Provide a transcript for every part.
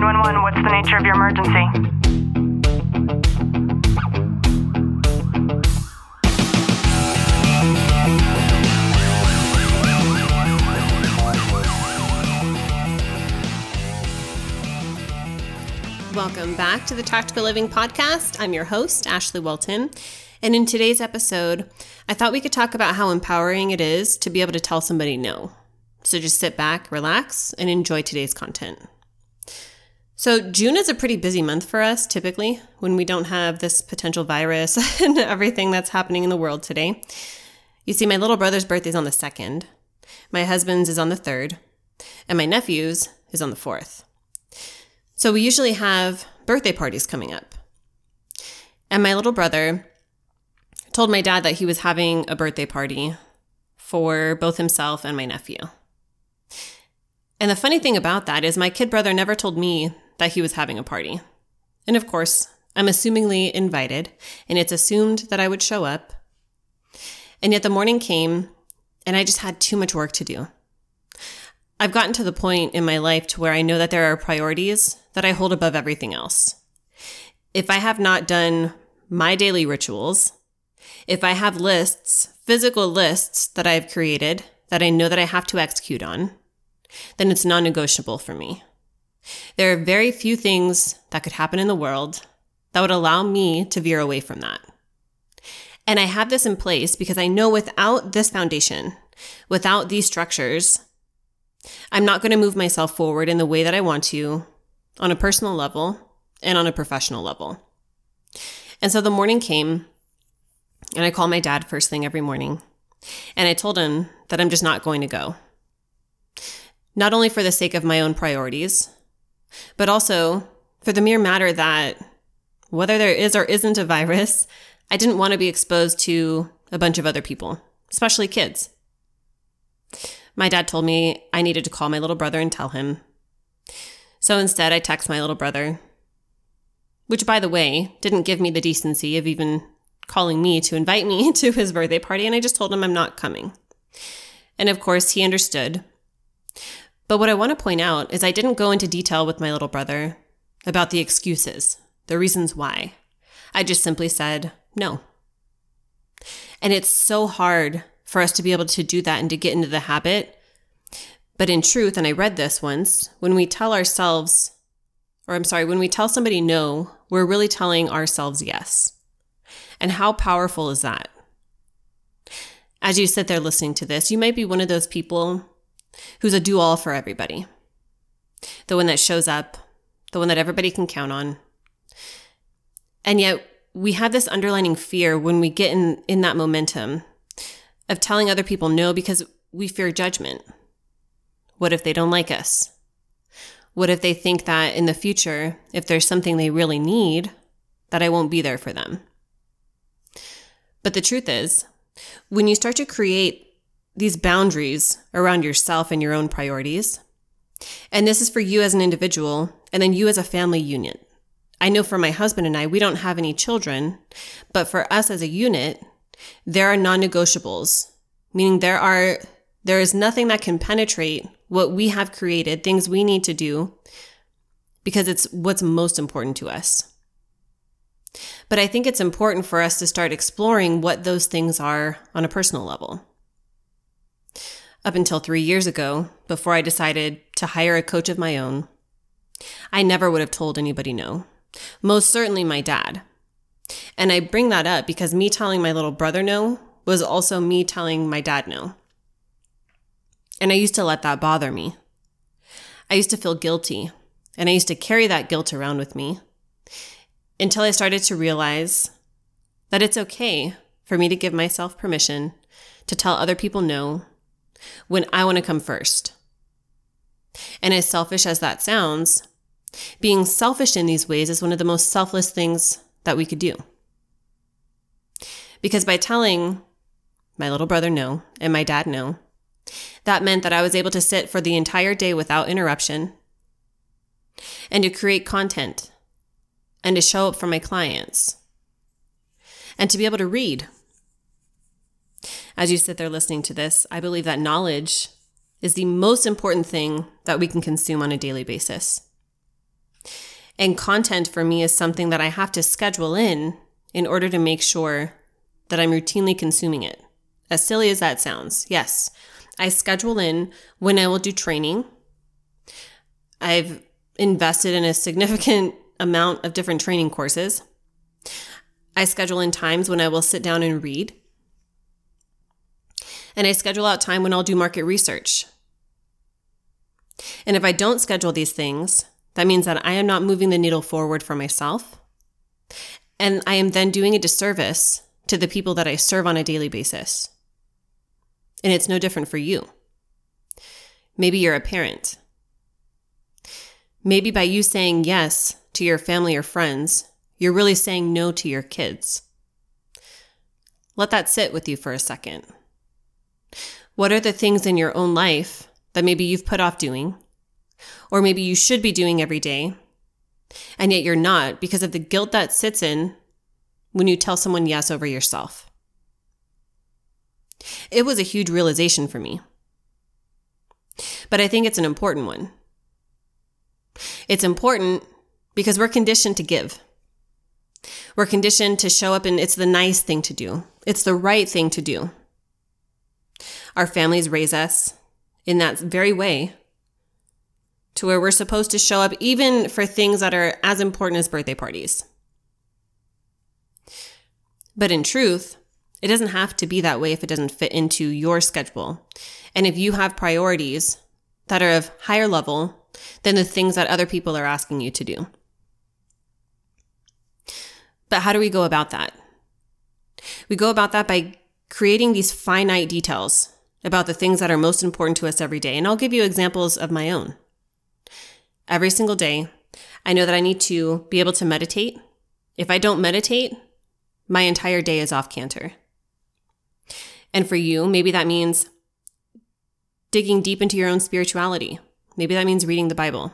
911, what's the nature of your emergency? Welcome back to the Tactical Living Podcast. I'm your host, Ashley Walton. And in today's episode, I thought we could talk about how empowering it is to be able to tell somebody no. So just sit back, relax, and enjoy today's content. So, June is a pretty busy month for us typically when we don't have this potential virus and everything that's happening in the world today. You see, my little brother's birthday is on the 2nd, my husband's is on the 3rd, and my nephew's is on the 4th. So we usually have birthday parties coming up. And my little brother told my dad that he was having a birthday party for both himself and my nephew. And the funny thing about that is my kid brother never told me that he was having a party. And of course, I'm assumingly invited, and it's assumed that I would show up. And yet the morning came, and I just had too much work to do. I've gotten to the point in my life to where I know that there are priorities that I hold above everything else. If I have not done my daily rituals, if I have lists, physical lists that I've created that I know that I have to execute on, then it's non negotiable for me. There are very few things that could happen in the world that would allow me to veer away from that. And I have this in place because I know without this foundation, without these structures, I'm not going to move myself forward in the way that I want to on a personal level and on a professional level. And so the morning came, and I call my dad first thing every morning, and I told him that I'm just not going to go. Not only for the sake of my own priorities, but also for the mere matter that whether there is or isn't a virus, I didn't want to be exposed to a bunch of other people, especially kids. My dad told me I needed to call my little brother and tell him. So instead, I text my little brother, which, by the way, didn't give me the decency of even calling me to invite me to his birthday party, and I just told him I'm not coming. And of course, he understood. But what I want to point out is I didn't go into detail with my little brother about the excuses, the reasons why. I just simply said no. And it's so hard for us to be able to do that and to get into the habit. But in truth, and I read this once, when we tell ourselves, or I'm sorry, when we tell somebody no, we're really telling ourselves yes. And how powerful is that? As you sit there listening to this, you might be one of those people who's a do all for everybody. The one that shows up, the one that everybody can count on. And yet, we have this underlining fear when we get in, in that momentum of telling other people no because we fear judgment. What if they don't like us? What if they think that in the future, if there's something they really need, that I won't be there for them? But the truth is, when you start to create these boundaries around yourself and your own priorities, and this is for you as an individual, and then you as a family unit. I know for my husband and I, we don't have any children, but for us as a unit, there are non-negotiables, meaning there are there is nothing that can penetrate what we have created, things we need to do because it's what's most important to us. But I think it's important for us to start exploring what those things are on a personal level. Up until three years ago, before I decided to hire a coach of my own, I never would have told anybody no. Most certainly my dad. And I bring that up because me telling my little brother no was also me telling my dad no. And I used to let that bother me. I used to feel guilty, and I used to carry that guilt around with me until I started to realize that it's okay for me to give myself permission to tell other people no when I want to come first. And as selfish as that sounds, being selfish in these ways is one of the most selfless things that we could do. Because by telling my little brother no and my dad no, that meant that I was able to sit for the entire day without interruption and to create content and to show up for my clients and to be able to read. As you sit there listening to this, I believe that knowledge is the most important thing that we can consume on a daily basis. And content for me is something that I have to schedule in in order to make sure that I'm routinely consuming it. As silly as that sounds, yes, I schedule in when I will do training. I've invested in a significant amount of different training courses. I schedule in times when I will sit down and read. And I schedule out time when I'll do market research. And if I don't schedule these things, that means that I am not moving the needle forward for myself. And I am then doing a disservice to the people that I serve on a daily basis. And it's no different for you. Maybe you're a parent. Maybe by you saying yes to your family or friends, you're really saying no to your kids. Let that sit with you for a second. What are the things in your own life that maybe you've put off doing, or maybe you should be doing every day, and yet you're not because of the guilt that sits in when you tell someone yes over yourself? It was a huge realization for me. But I think it's an important one. It's important because we're conditioned to give. We're conditioned to show up and it's the nice thing to do. It's the right thing to do. Our families raise us in that very way to where we're supposed to show up even for things that are as important as birthday parties. But in truth, it doesn't have to be that way if it doesn't fit into your schedule. And if you have priorities that are of higher level than the things that other people are asking you to do. But how do we go about that? We go about that by creating these finite details about the things that are most important to us every day. And I'll give you examples of my own. Every single day, I know that I need to be able to meditate. If I don't meditate, my entire day is off canter. And for you, maybe that means digging deep into your own spirituality. Maybe that means reading the Bible.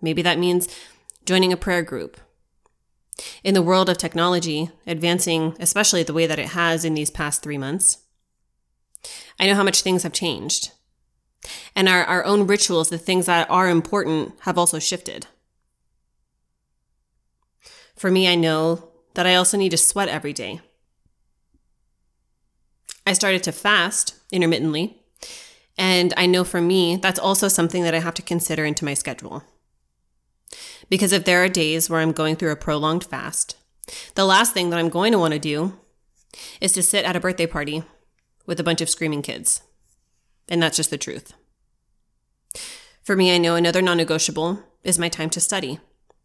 Maybe that means joining a prayer group. In the world of technology, advancing, especially the way that it has in these past three months, I know how much things have changed. And our, our own rituals, the things that are important, have also shifted. For me, I know that I also need to sweat every day. I started to fast intermittently. And I know for me, that's also something that I have to consider into my schedule. Because if there are days where I'm going through a prolonged fast, the last thing that I'm going to want to do is to sit at a birthday party with a bunch of screaming kids. And that's just the truth. For me, I know another non negotiable is my time to study,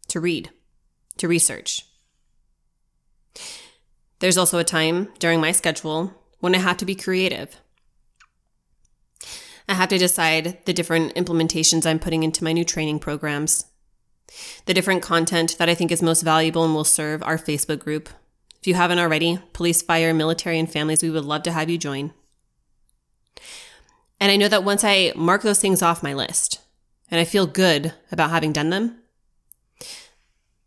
to read, to research. There's also a time during my schedule when I have to be creative. I have to decide the different implementations I'm putting into my new training programs, the different content that I think is most valuable and will serve our Facebook group, if you haven't already, police, fire, military, and families, we would love to have you join. And I know that once I mark those things off my list and I feel good about having done them,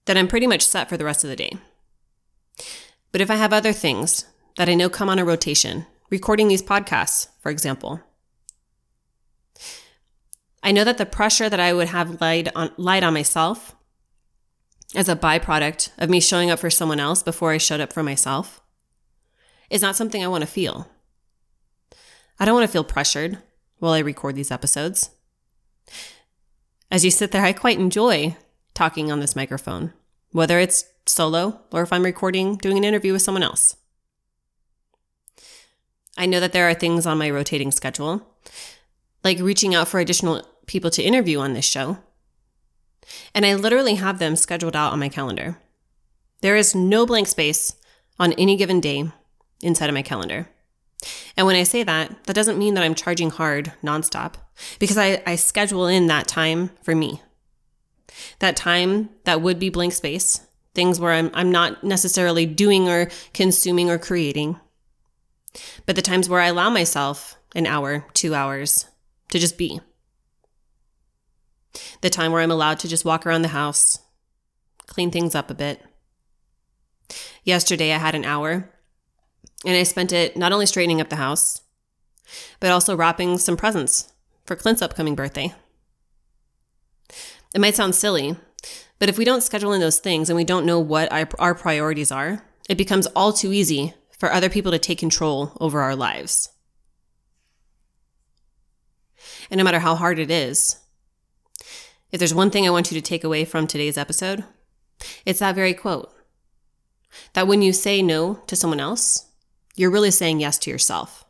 then I'm pretty much set for the rest of the day. But if I have other things that I know come on a rotation, recording these podcasts, for example, I know that the pressure that I would have laid on, laid on myself as a byproduct of me showing up for someone else before I showed up for myself is not something I want to feel. I don't want to feel pressured while I record these episodes. As you sit there, I quite enjoy talking on this microphone, whether it's solo or if I'm recording, doing an interview with someone else. I know that there are things on my rotating schedule, like reaching out for additional people to interview on this show and I literally have them scheduled out on my calendar. There is no blank space on any given day inside of my calendar. And when I say that, that doesn't mean that I'm charging hard nonstop because I, I schedule in that time for me. That time that would be blank space, things where I'm, I'm not necessarily doing or consuming or creating, but the times where I allow myself an hour, two hours to just be the time where I'm allowed to just walk around the house, clean things up a bit. Yesterday, I had an hour and I spent it not only straightening up the house, but also wrapping some presents for Clint's upcoming birthday. It might sound silly, But if we don't schedule in those things and we don't know what our, priorities are, it becomes all too easy for other people to take control over our lives. And no matter how hard it is, if there's one thing I want you to take away from today's episode, it's that very quote that when you say no to someone else, you're really saying yes to yourself.